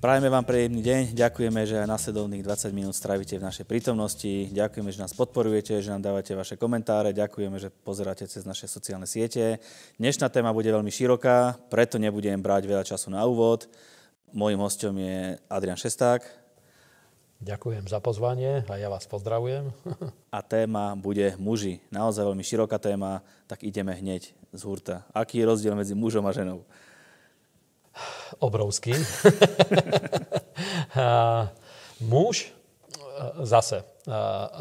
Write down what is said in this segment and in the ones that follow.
Prajeme vám príjemný deň, ďakujeme, že aj nasledovných 20 minút strávite v našej prítomnosti, ďakujeme, že nás podporujete, že nám dávate vaše komentáre, ďakujeme, že pozeráte cez naše sociálne siete. Dnešná téma bude veľmi široká, preto nebudem brať veľa času na úvod. Mojím hostom je Adrian Šesták. Ďakujem za pozvanie a ja vás pozdravujem. A téma bude muži. Naozaj veľmi široká téma, tak ideme hneď z hurta. Aký je rozdiel medzi mužom a ženou? Obrovský. Muž, zase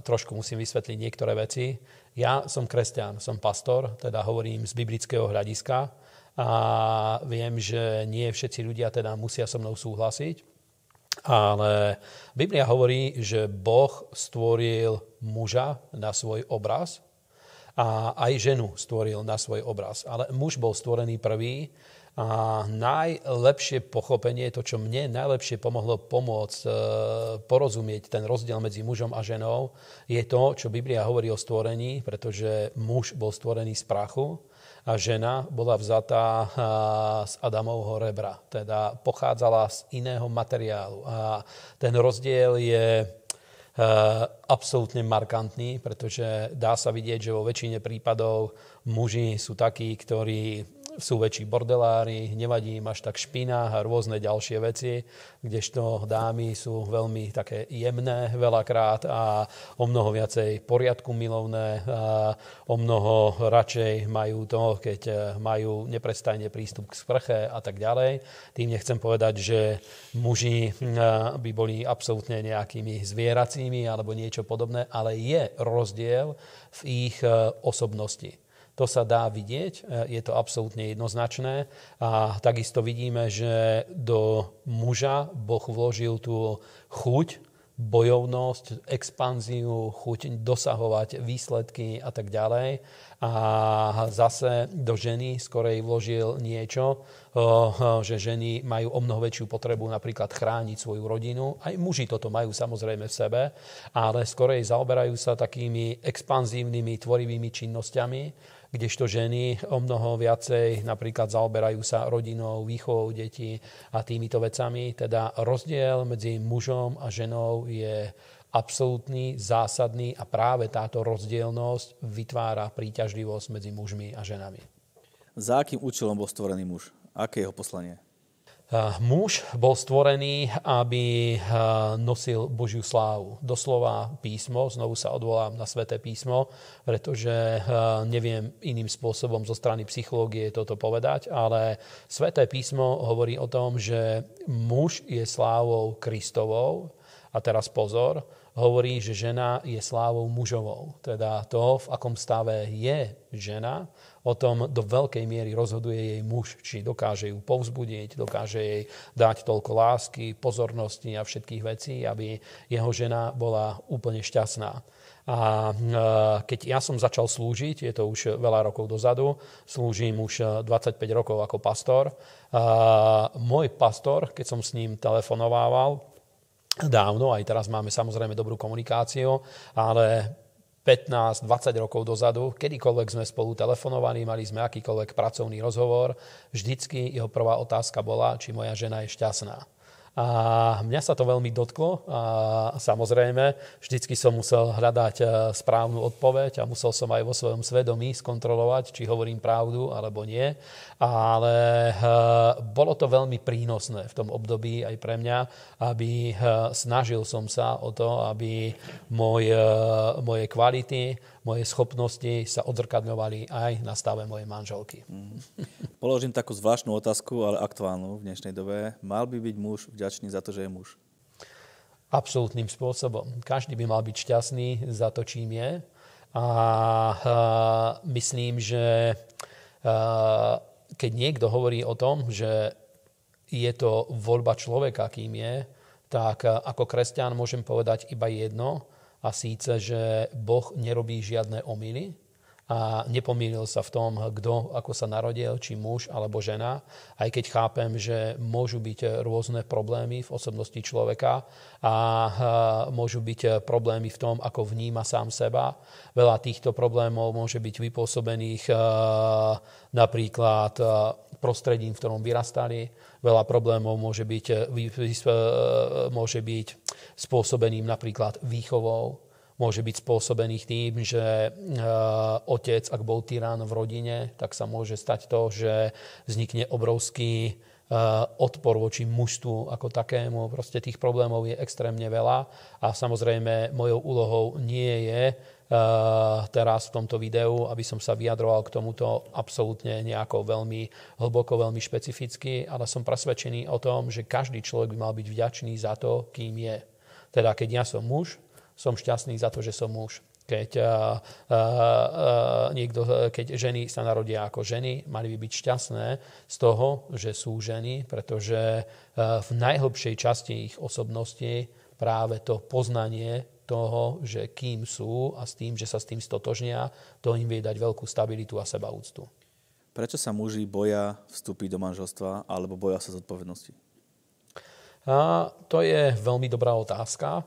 trošku musím vysvetliť niektoré veci. Ja som kresťan, som pastor, teda hovorím z biblického hľadiska a viem, že nie všetci ľudia teda musia so mnou súhlasiť, ale Biblia hovorí, že Boh stvoril muža na svoj obraz a aj ženu stvoril na svoj obraz. Ale muž bol stvorený prvý a najlepšie pochopenie, to, čo mne najlepšie pomohlo pomôcť e, porozumieť ten rozdiel medzi mužom a ženou, je to, čo Biblia hovorí o stvorení, pretože muž bol stvorený z prachu a žena bola vzatá e, z Adamovho rebra, teda pochádzala z iného materiálu. A ten rozdiel je e, absolútne markantný, pretože dá sa vidieť, že vo väčšine prípadov muži sú takí, ktorí sú väčší bordelári, nevadí im až tak špina a rôzne ďalšie veci, kdežto dámy sú veľmi také jemné veľakrát a o mnoho viacej poriadku milovné, a o mnoho radšej majú to, keď majú neprestajne prístup k sprche a tak ďalej. Tým nechcem povedať, že muži by boli absolútne nejakými zvieracími alebo niečo podobné, ale je rozdiel v ich osobnosti. To sa dá vidieť, e, je to absolútne jednoznačné. A takisto vidíme, že do muža Boh vložil tú chuť, bojovnosť, expanziu, chuť dosahovať výsledky a tak ďalej. A zase do ženy skorej vložil niečo, že ženy majú o mnoho väčšiu potrebu napríklad chrániť svoju rodinu. Aj muži toto majú samozrejme v sebe, ale skorej zaoberajú sa takými expanzívnymi, tvorivými činnosťami, kdežto ženy o mnoho viacej napríklad zaoberajú sa rodinou, výchovou detí a týmito vecami. Teda rozdiel medzi mužom a ženou je absolútny, zásadný a práve táto rozdielnosť vytvára príťažlivosť medzi mužmi a ženami. Za akým účelom bol stvorený muž? Aké je jeho poslanie? Muž bol stvorený, aby nosil Božiu slávu. Doslova písmo, znovu sa odvolám na sveté písmo, pretože neviem iným spôsobom zo strany psychológie toto povedať, ale sveté písmo hovorí o tom, že muž je slávou Kristovou. A teraz pozor, hovorí, že žena je slávou mužovou. Teda to, v akom stave je žena, O tom do veľkej miery rozhoduje jej muž, či dokáže ju povzbudiť, dokáže jej dať toľko lásky, pozornosti a všetkých vecí, aby jeho žena bola úplne šťastná. A e, keď ja som začal slúžiť, je to už veľa rokov dozadu, slúžim už 25 rokov ako pastor. A môj pastor, keď som s ním telefonovával, dávno, aj teraz máme samozrejme dobrú komunikáciu, ale 15-20 rokov dozadu, kedykoľvek sme spolu telefonovali, mali sme akýkoľvek pracovný rozhovor, vždycky jeho prvá otázka bola, či moja žena je šťastná. A mňa sa to veľmi dotklo a samozrejme vždycky som musel hľadať e, správnu odpoveď a musel som aj vo svojom svedomí skontrolovať, či hovorím pravdu alebo nie. Ale e, bolo to veľmi prínosné v tom období aj pre mňa, aby e, snažil som sa o to, aby môj, moje kvality, moje schopnosti sa odzrkadňovali aj na stave mojej manželky. Mm. Položím takú zvláštnu otázku, ale aktuálnu v dnešnej dobe. Mal by byť muž vďačný za to, že je muž? Absolutným spôsobom. Každý by mal byť šťastný za to, čím je. A myslím, že keď niekto hovorí o tom, že je to voľba človeka, kým je, tak ako kresťan môžem povedať iba jedno, a síce, že Boh nerobí žiadne omily a nepomýlil sa v tom, kto ako sa narodil, či muž alebo žena, aj keď chápem, že môžu byť rôzne problémy v osobnosti človeka a môžu byť problémy v tom, ako vníma sám seba. Veľa týchto problémov môže byť vypôsobených napríklad prostredím, v ktorom vyrastali. Veľa problémov môže byť, môže byť spôsobeným napríklad výchovou, môže byť spôsobených tým, že eh, otec, ak bol tyran v rodine, tak sa môže stať to, že vznikne obrovský eh, odpor voči mužstvu ako takému. Proste tých problémov je extrémne veľa a samozrejme mojou úlohou nie je eh, teraz v tomto videu, aby som sa vyjadroval k tomuto absolútne nejako veľmi hlboko, veľmi špecificky, ale som presvedčený o tom, že každý človek by mal byť vďačný za to, kým je. Teda keď ja som muž, som šťastný za to, že som muž. Keď, uh, uh, niekto, keď ženy sa narodia ako ženy, mali by byť šťastné z toho, že sú ženy, pretože v najhlbšej časti ich osobnosti práve to poznanie toho, že kým sú a s tým, že sa s tým stotožnia, to im vie dať veľkú stabilitu a sebaúctu. Prečo sa muži boja vstúpiť do manželstva alebo boja sa zodpovednosti? A to je veľmi dobrá otázka.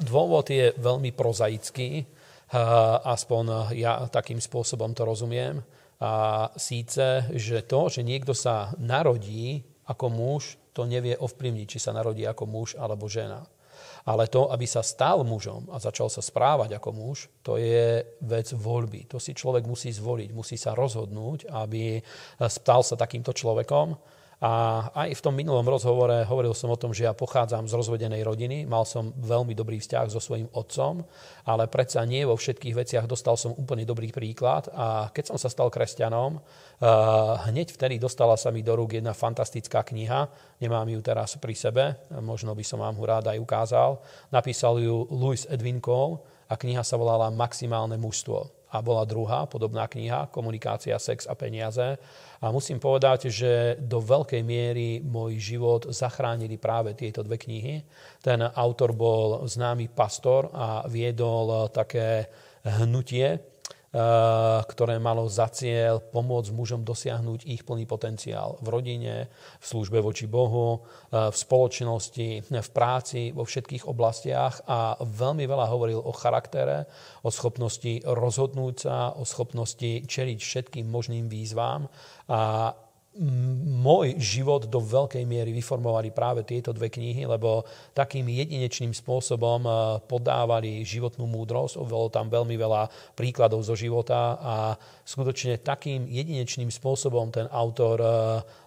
Dôvod je veľmi prozaický, aspoň ja takým spôsobom to rozumiem. A síce, že to, že niekto sa narodí ako muž, to nevie ovplyvniť, či sa narodí ako muž alebo žena. Ale to, aby sa stal mužom a začal sa správať ako muž, to je vec voľby. To si človek musí zvoliť, musí sa rozhodnúť, aby stal sa takýmto človekom a aj v tom minulom rozhovore hovoril som o tom, že ja pochádzam z rozvedenej rodiny, mal som veľmi dobrý vzťah so svojím otcom, ale predsa nie vo všetkých veciach dostal som úplne dobrý príklad a keď som sa stal kresťanom, eh, hneď vtedy dostala sa mi do rúk jedna fantastická kniha, nemám ju teraz pri sebe, možno by som vám ho rád aj ukázal. Napísal ju Louis Edwin Cole a kniha sa volala Maximálne mužstvo a bola druhá podobná kniha, Komunikácia, sex a peniaze. A musím povedať, že do veľkej miery môj život zachránili práve tieto dve knihy. Ten autor bol známy pastor a viedol také hnutie, ktoré malo za cieľ pomôcť mužom dosiahnuť ich plný potenciál v rodine, v službe voči Bohu, eh, v spoločnosti, v práci, vo všetkých oblastiach. A veľmi veľa hovoril o charaktere, o schopnosti rozhodnúť sa, o schopnosti čeliť všetkým možným výzvám. A môj život do veľkej miery vyformovali práve tieto dve knihy, lebo takým jedinečným spôsobom eh, podávali životnú múdrosť, bolo tam veľmi veľa príkladov zo života a skutočne takým jedinečným spôsobom ten autor eh,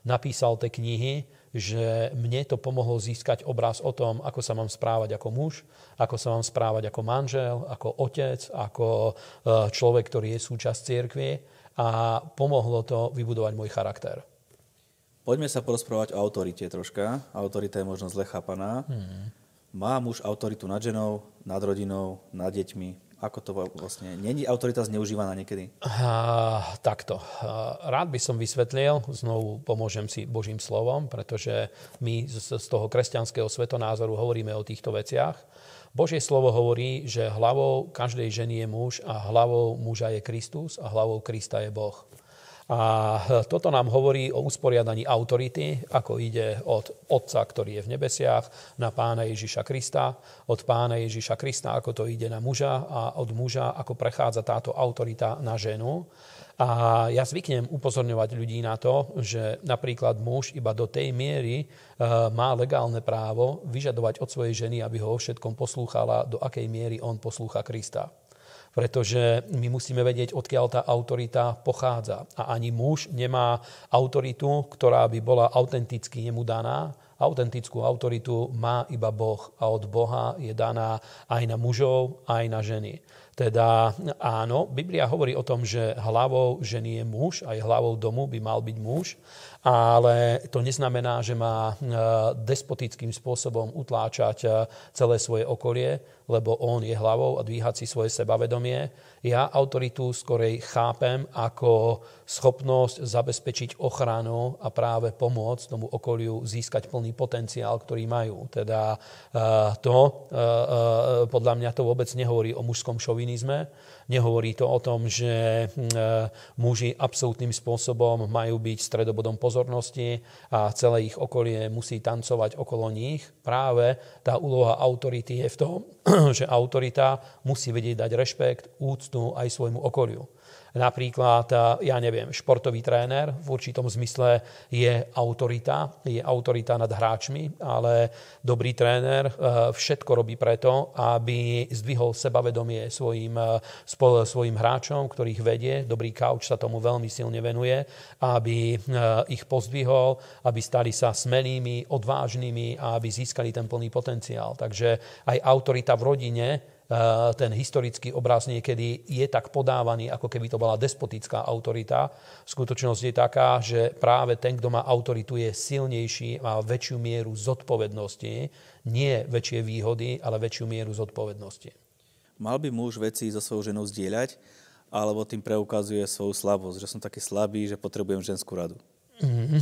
napísal tie knihy, že mne to pomohlo získať obraz o tom, ako sa mám správať ako muž, ako sa mám správať ako manžel, ako otec, ako eh, človek, ktorý je súčasť cirkvi a pomohlo to vybudovať môj charakter. Poďme sa porozprávať o autorite troška. Autorita je možno zle chápaná. Hmm. Má muž autoritu nad ženou, nad rodinou, nad deťmi? Ako to vlastne? Není autorita zneužívaná niekedy? Uh, takto. Uh, rád by som vysvetlil, znovu pomôžem si Božím slovom, pretože my z, z toho kresťanského svetonázoru hovoríme o týchto veciach. Božie slovo hovorí, že hlavou každej ženy je muž a hlavou muža je Kristus a hlavou Krista je Boh. A toto nám hovorí o usporiadaní autority, ako ide od Otca, ktorý je v nebesiach, na pána Ježiša Krista, od pána Ježiša Krista, ako to ide na muža a od muža, ako prechádza táto autorita na ženu. A ja zvyknem upozorňovať ľudí na to, že napríklad muž iba do tej miery e, má legálne právo vyžadovať od svojej ženy, aby ho o všetkom poslúchala, do akej miery on poslúcha Krista pretože my musíme vedieť, odkiaľ tá autorita pochádza. A ani muž nemá autoritu, ktorá by bola autenticky jemu daná. Autentickú autoritu má iba Boh a od Boha je daná aj na mužov, aj na ženy. Teda áno, Biblia hovorí o tom, že hlavou ženy je muž, aj hlavou domu by mal byť muž, ale to neznamená, že má e, despotickým spôsobom utláčať e, celé svoje okolie, lebo on je hlavou a dvíhať si svoje sebavedomie. Ja autoritu skorej chápem ako schopnosť zabezpečiť ochranu a práve pomôcť tomu okoliu získať plný potenciál, ktorý majú. Teda e, to podľa mňa to vôbec nehovorí o mužskom šovinizme. Nehovorí to o tom, že muži absolútnym spôsobom majú byť stredobodom pozornosti a celé ich okolie musí tancovať okolo nich. Práve tá úloha autority je v tom, že autorita musí vedieť dať rešpekt, úctu aj svojmu okoliu. Napríklad, ja neviem, športový tréner v určitom zmysle je autorita, je autorita nad hráčmi, ale dobrý tréner e, všetko robí preto, aby zdvihol sebavedomie svojim, e, svojim hráčom, ktorých vedie. Dobrý kauč sa tomu veľmi silne venuje, aby e, ich pozdvihol, aby stali sa smelými, odvážnymi a aby získali ten plný potenciál. Takže aj autorita v rodine ten historický obraz niekedy je tak podávaný, ako keby to bola despotická autorita. Skutočnosť je taká, že práve ten, kto má autoritu, je silnejší, má väčšiu mieru zodpovednosti, nie väčšie výhody, ale väčšiu mieru zodpovednosti. Mal by muž veci so svojou ženou zdieľať, alebo tým preukazuje svoju slabosť, že som taký slabý, že potrebujem ženskú radu? Mm.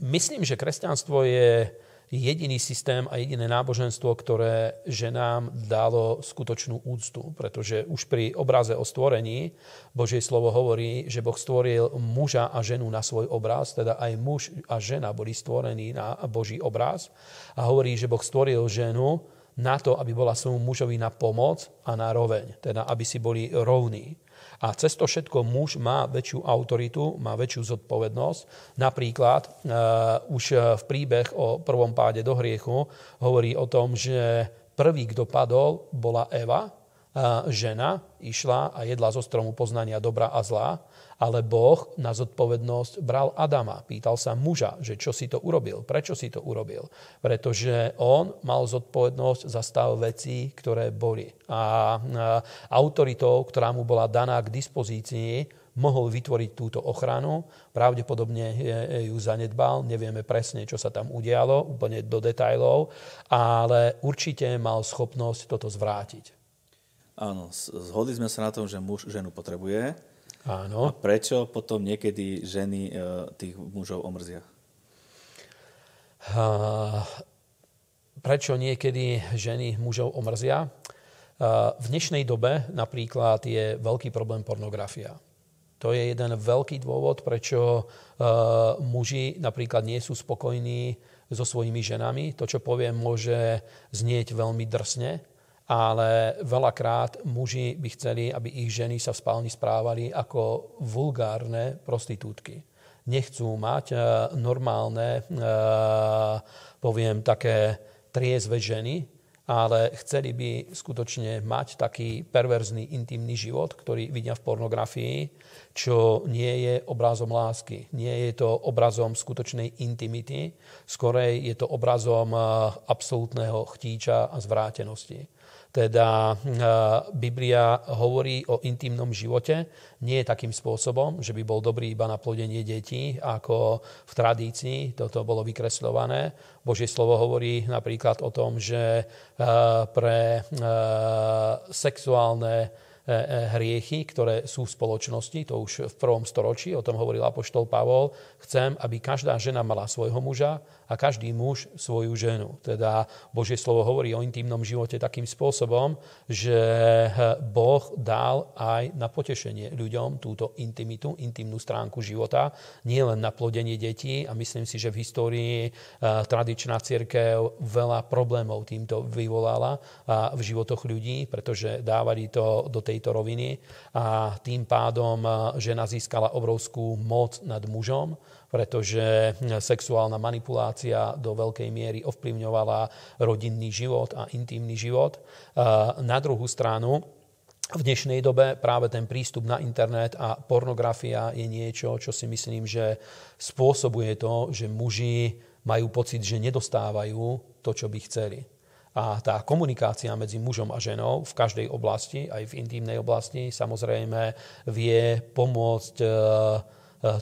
myslím, že kresťanstvo je jediný systém a jediné náboženstvo, ktoré ženám dalo skutočnú úctu. Pretože už pri obraze o stvorení Božie slovo hovorí, že Boh stvoril muža a ženu na svoj obraz, teda aj muž a žena boli stvorení na Boží obraz. A hovorí, že Boh stvoril ženu na to, aby bola svojmu mužovi na pomoc a na roveň, teda aby si boli rovní. A cez to všetko muž má väčšiu autoritu, má väčšiu zodpovednosť. Napríklad uh, už v príbeh o prvom páde do hriechu hovorí o tom, že prvý, kto padol, bola Eva, žena, išla a jedla zo stromu poznania dobra a zla ale Boh na zodpovednosť bral Adama. Pýtal sa muža, že čo si to urobil, prečo si to urobil. Pretože on mal zodpovednosť za stav vecí, ktoré boli. A autoritou, ktorá mu bola daná k dispozícii, mohol vytvoriť túto ochranu. Pravdepodobne ju zanedbal, nevieme presne, čo sa tam udialo, úplne do detajlov, ale určite mal schopnosť toto zvrátiť. Áno, zhodli sme sa na tom, že muž ženu potrebuje, Áno. A prečo potom niekedy ženy e, tých mužov omrzia? A prečo niekedy ženy mužov omrzia? V dnešnej dobe napríklad je veľký problém pornografia. To je jeden veľký dôvod, prečo muži napríklad nie sú spokojní so svojimi ženami. To, čo poviem, môže znieť veľmi drsne, ale veľakrát muži by chceli, aby ich ženy sa v spálni správali ako vulgárne prostitútky. Nechcú mať e, normálne, e, poviem, také triezve ženy, ale chceli by skutočne mať taký perverzný, intimný život, ktorý vidia v pornografii, čo nie je obrazom lásky. Nie je to obrazom skutočnej intimity, skorej je to obrazom e, absolútneho chtíča a zvrátenosti. Teda eh, Biblia hovorí o intimnom živote nie takým spôsobom, že by bol dobrý iba na plodenie detí, ako v tradícii toto bolo vykresľované. Božie slovo hovorí napríklad o tom, že eh, pre eh, sexuálne hriechy, ktoré sú v spoločnosti, to už v prvom storočí, o tom hovoril apoštol Pavol, chcem, aby každá žena mala svojho muža a každý muž svoju ženu. Teda Božie slovo hovorí o intimnom živote takým spôsobom, že Boh dal aj na potešenie ľuďom túto intimitu, intimnú stránku života, nie len na plodenie detí a myslím si, že v histórii e, tradičná církev veľa problémov týmto vyvolala v životoch ľudí, pretože dávali to do tej tejto roviny a tým pádom eh, žena získala obrovskú moc nad mužom, pretože sexuálna manipulácia do veľkej miery ovplyvňovala rodinný život a intimný život. Eh, na druhú stranu, v dnešnej dobe práve ten prístup na internet a pornografia je niečo, čo si myslím, že spôsobuje to, že muži majú pocit, že nedostávajú to, čo by chceli. A tá komunikácia medzi mužom a ženou v každej oblasti, aj v intimnej oblasti, samozrejme vie pomôcť e, e,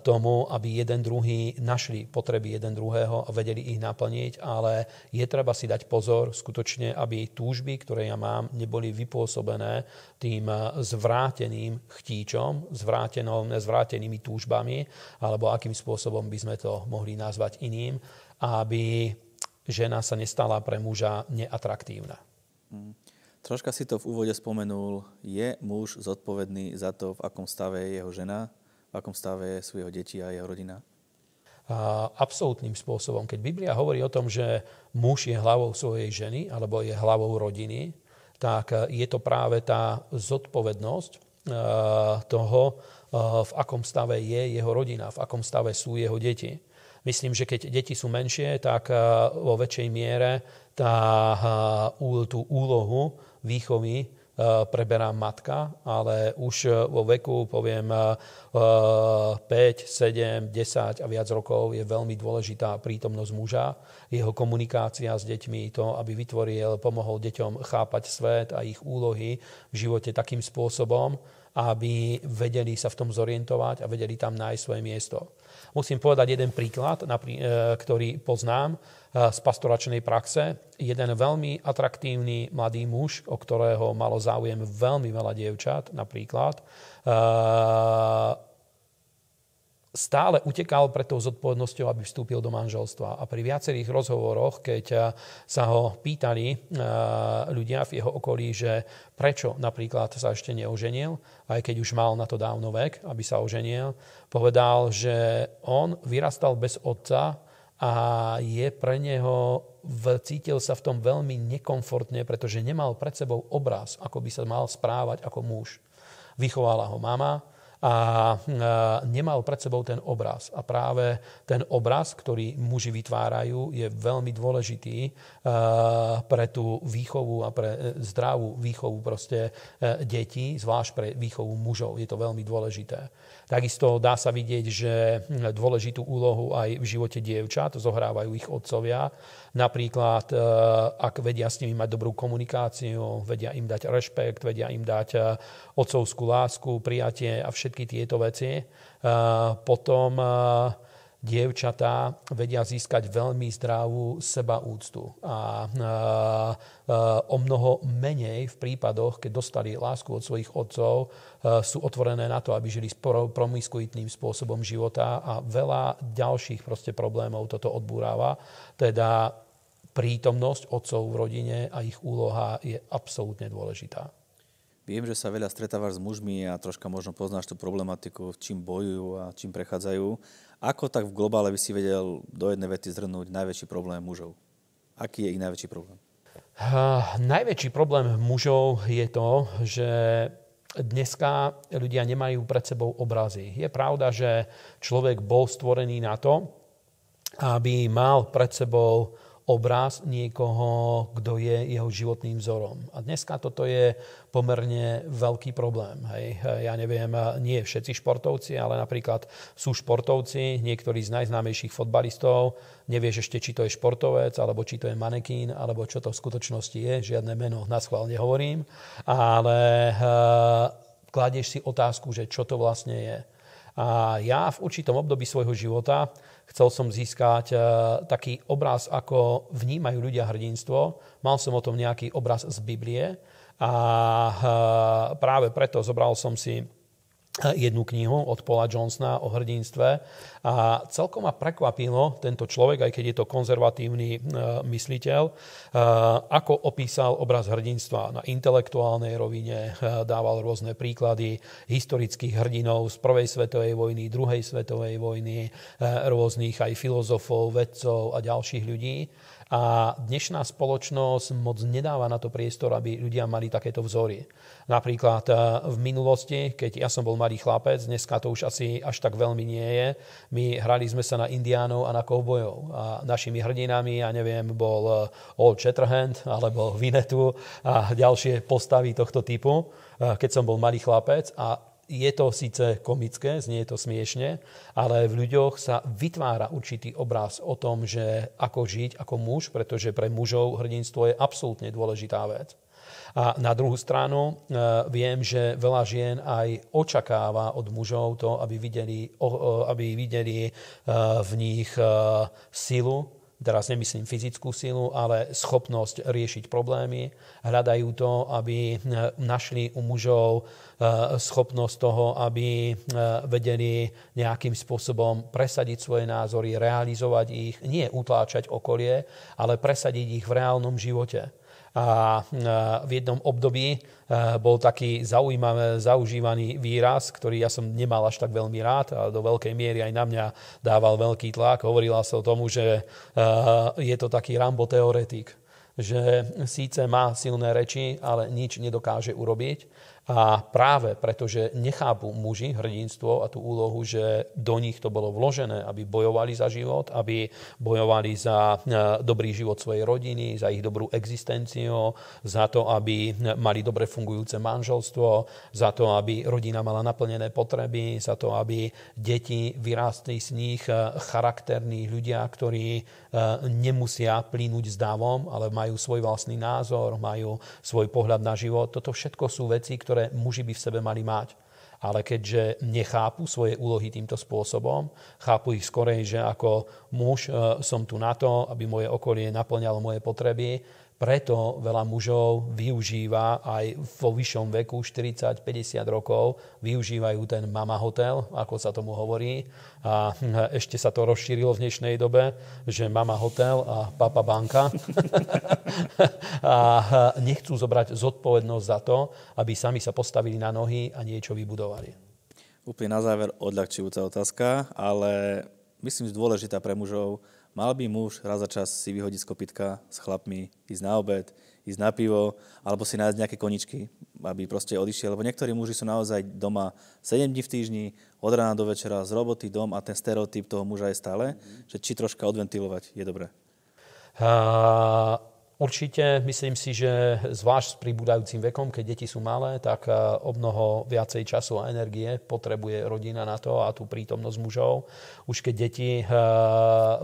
tomu, aby jeden druhý našli potreby jeden druhého a vedeli ich naplniť, ale je treba si dať pozor skutočne, aby túžby, ktoré ja mám, neboli vypôsobené tým e, zvráteným chtíčom, zvrátenými túžbami, alebo akým spôsobom by sme to mohli nazvať iným, aby žena sa nestala pre muža neatraktívna. Hmm. Troška si to v úvode spomenul. Je muž zodpovedný za to, v akom stave je jeho žena, v akom stave sú jeho deti a jeho rodina? absolútnym spôsobom. Keď Biblia hovorí o tom, že muž je hlavou svojej ženy alebo je hlavou rodiny, tak je to práve tá zodpovednosť e, toho, e, v akom stave je jeho rodina, v akom stave sú jeho deti. Myslím, že keď deti sú menšie, tak e, vo väčšej miere tá, tú úlohu výchovy preberá matka, ale už eh, vo veku, poviem, 5, 7, 10 a viac rokov je veľmi dôležitá prítomnosť muža, jeho komunikácia s deťmi, to, aby vytvoril, pomohol deťom chápať svet a ich úlohy v živote takým spôsobom, aby vedeli sa v tom zorientovať a vedeli tam nájsť svoje miesto. Musím povedať jeden príklad, e, ktorý poznám e, z pastoračnej praxe. Jeden veľmi atraktívny mladý muž, o ktorého malo záujem veľmi veľa dievčat, napríklad, e, stále utekal pred tou zodpovednosťou, aby vstúpil do manželstva. A pri viacerých rozhovoroch, keď eh, sa ho pýtali eh, ľudia v jeho okolí, že prečo napríklad sa ešte neoženil, aj keď už mal na to dávno vek, aby sa oženil, povedal, že on vyrastal bez otca a je pre neho, cítil sa v tom veľmi nekomfortne, pretože nemal pred sebou obraz, ako by sa mal správať ako muž. Vychovala ho mama, a nemal pred sebou ten obraz. A práve ten obraz, ktorý muži vytvárajú, je veľmi dôležitý pre tú výchovu a pre e, zdravú výchovu proste e, detí, zvlášť pre výchovu mužov. Je to veľmi dôležité. Takisto dá sa vidieť, že dôležitú úlohu aj v živote dievčat zohrávajú ich otcovia. Napríklad, e, ak vedia s nimi mať dobrú komunikáciu, vedia im dať rešpekt, vedia im dať otcovskú lásku, prijatie a všetky tieto veci, potom dievčatá vedia získať veľmi zdravú sebaúctu. A, o mnoho menej v prípadoch, keď dostali lásku od svojich otcov, sú otvorené na to, aby žili promiskuitným spôsobom života a veľa ďalších proste problémov toto odbúráva. Teda prítomnosť otcov v rodine a ich úloha je absolútne dôležitá. Viem, že sa veľa stretávaš s mužmi a troška možno poznáš tú problematiku, čím bojujú a čím prechádzajú. Ako tak v globále by si vedel do jednej vety zhrnúť najväčší problém mužov? Aký je ich najväčší problém? Uh, najväčší problém mužov je to, že dneska ľudia nemajú pred sebou obrazy. Je pravda, že človek bol stvorený na to, aby mal pred sebou obraz niekoho, kto je jeho životným vzorom. A dneska toto je pomerne veľký problém. Hej. Ja neviem, nie všetci športovci, ale napríklad sú športovci, niektorí z najznámejších fotbalistov, nevieš ešte, či to je športovec, alebo či to je manekín, alebo čo to v skutočnosti je, žiadne meno na schvál nehovorím, ale uh, kladieš si otázku, že čo to vlastne je. A ja v určitom období svojho života chcel som získať e, taký obraz, ako vnímajú ľudia hrdinstvo. Mal som o tom nejaký obraz z Biblie a e, práve preto zobral som si jednu knihu od Paula Johnsona o hrdinstve a celkom ma prekvapilo tento človek, aj keď je to konzervatívny e, mysliteľ, e, ako opísal obraz hrdinstva na intelektuálnej rovine, e, dával rôzne príklady historických hrdinov z prvej svetovej vojny, druhej svetovej vojny, rôznych aj filozofov, vedcov a ďalších ľudí. A dnešná spoločnosť moc nedáva na to priestor, aby ľudia mali takéto vzory. Napríklad eh, v minulosti, keď ja som bol malý chlapec, dneska to už asi až tak veľmi nie je, my hrali sme sa na indiánov a na kovbojov. A našimi hrdinami, ja neviem, bol eh, Old Shatterhand alebo Vinetu a ďalšie postavy tohto typu, eh, keď som bol malý chlapec. A je to síce komické, znie to smiešne, ale v ľuďoch sa vytvára určitý obraz o tom, že ako žiť ako muž, pretože pre mužov hrdinstvo je absolútne dôležitá vec. A na druhú stranu e, viem, že veľa žien aj očakáva od mužov to, aby videli, aby videli e, v nich e, silu, teraz nemyslím fyzickú silu, ale schopnosť riešiť problémy. Hľadajú to, aby našli u mužov eh, schopnosť toho, aby eh, vedeli nejakým spôsobom presadiť svoje názory, realizovať ich, nie utláčať okolie, ale presadiť ich v reálnom živote. A v jednom období bol taký zaujímavý, zaužívaný výraz, ktorý ja som nemal až tak veľmi rád a do veľkej miery aj na mňa dával veľký tlak. Hovorila sa o tomu, že je to taký Rambo teoretik že síce má silné reči, ale nič nedokáže urobiť. A práve preto, že nechápu muži hrdinstvo a tú úlohu, že do nich to bolo vložené, aby bojovali za život, aby bojovali za e, dobrý život svojej rodiny, za ich dobrú existenciu, za to, aby mali dobre fungujúce manželstvo, za to, aby rodina mala naplnené potreby, za to, aby deti vyrástli z nich e, charakterní ľudia, ktorí e, nemusia plínuť s dávom, ale majú svoj vlastný názor, majú svoj pohľad na život. Toto všetko sú veci, ktoré ktoré muži by v sebe mali mať. Ale keďže nechápu svoje úlohy týmto spôsobom, chápu ich skorej, že ako muž e, som tu na to, aby moje okolie naplňalo moje potreby, preto veľa mužov využíva aj vo vyššom veku, 40-50 rokov, využívajú ten mama hotel, ako sa tomu hovorí. A ešte sa to rozšírilo v dnešnej dobe, že mama hotel a papa banka. a nechcú zobrať zodpovednosť za to, aby sami sa postavili na nohy a niečo vybudovali. Úplne na záver odľahčujúca otázka, ale myslím, že dôležitá pre mužov, Mal by muž raz za čas si vyhodiť z kopitka s chlapmi, ísť na obed, ísť na pivo, alebo si nájsť nejaké koničky, aby proste odišiel. Lebo niektorí muži sú naozaj doma 7 dní v týždni, od rána do večera, z roboty, dom a ten stereotyp toho muža je stále, že či troška odventilovať je dobré. Uh Určite myslím si, že zvlášť s pribúdajúcim vekom, keď deti sú malé, tak eh, o mnoho viacej času a energie potrebuje rodina na to a tú prítomnosť mužov. Už keď deti eh,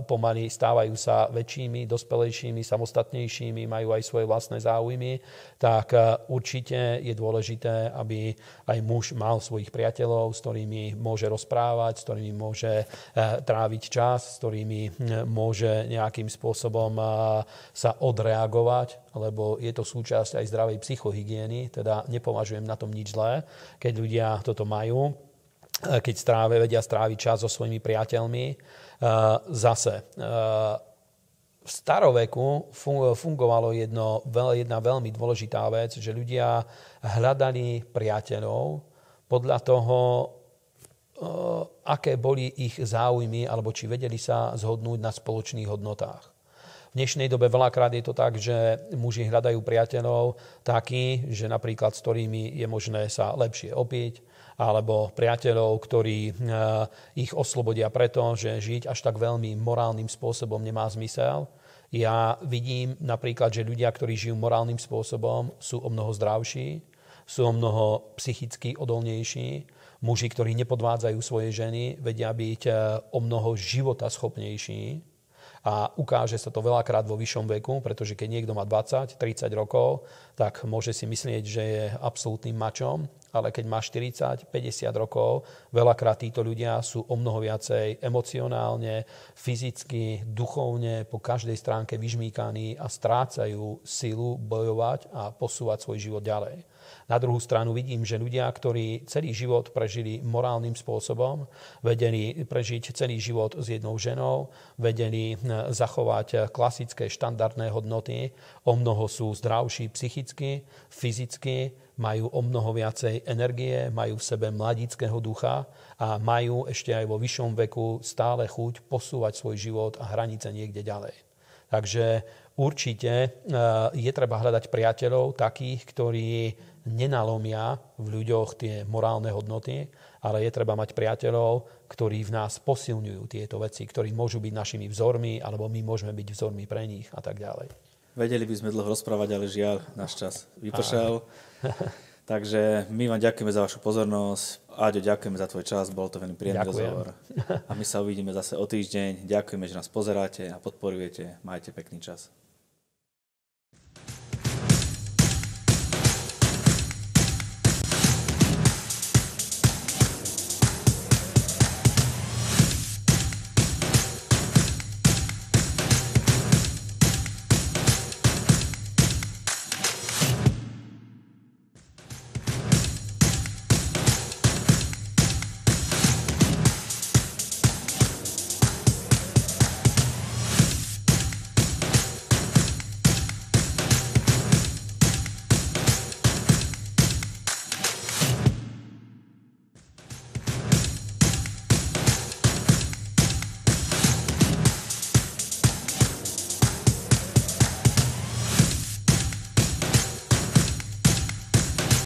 pomaly stávajú sa väčšími, dospelejšími, samostatnejšími, majú aj svoje vlastné záujmy, tak eh, určite je dôležité, aby aj muž mal svojich priateľov, s ktorými môže rozprávať, s ktorými môže tráviť čas, s ktorými môže nejakým spôsobom sa odreagovať reagovať, lebo je to súčasť aj zdravej psychohygieny, teda nepovažujem na tom nič zlé, keď ľudia toto majú, keď stráve, vedia stráviť čas so svojimi priateľmi. E, zase, e, v staroveku fungovalo jedno, jedna veľmi dôležitá vec, že ľudia hľadali priateľov podľa toho, e, aké boli ich záujmy, alebo či vedeli sa zhodnúť na spoločných hodnotách. V dnešnej dobe veľakrát je to tak, že muži hľadajú priateľov takí, že napríklad s ktorými je možné sa lepšie opiť, alebo priateľov, ktorí eh, ich oslobodia preto, že žiť až tak veľmi morálnym spôsobom nemá zmysel. Ja vidím napríklad, že ľudia, ktorí žijú morálnym spôsobom, sú o mnoho zdravší, sú o mnoho psychicky odolnejší. Muži, ktorí nepodvádzajú svoje ženy, vedia byť eh, o mnoho života schopnejší a ukáže sa to veľakrát vo vyššom veku, pretože keď niekto má 20, 30 rokov, tak môže si myslieť, že je absolútnym mačom, ale keď má 40, 50 rokov, veľakrát títo ľudia sú o mnoho viacej emocionálne, fyzicky, duchovne, po každej stránke vyžmýkaní a strácajú silu bojovať a posúvať svoj život ďalej. Na druhú stranu vidím, že ľudia, ktorí celý život prežili morálnym spôsobom, vedeli prežiť celý život s jednou ženou, vedeli hm, zachovať klasické štandardné hodnoty, o mnoho sú zdravší psychicky, fyzicky, majú o mnoho viacej energie, majú v sebe mladického ducha a majú ešte aj vo vyššom veku stále chuť posúvať svoj život a hranice niekde ďalej. Takže určite hm, je treba hľadať priateľov takých, ktorí nenalomia v ľuďoch tie morálne hodnoty, ale je treba mať priateľov, ktorí v nás posilňujú tieto veci, ktorí môžu byť našimi vzormi, alebo my môžeme byť vzormi pre nich a tak ďalej. Vedeli by sme dlho rozprávať, ale žiaľ, náš čas vypršal. Takže my vám ďakujeme za vašu pozornosť. Aďo, ďakujeme za tvoj čas, bol to veľmi príjemný rozhovor. A my sa uvidíme zase o týždeň. Ďakujeme, že nás pozeráte a podporujete. Majte pekný čas.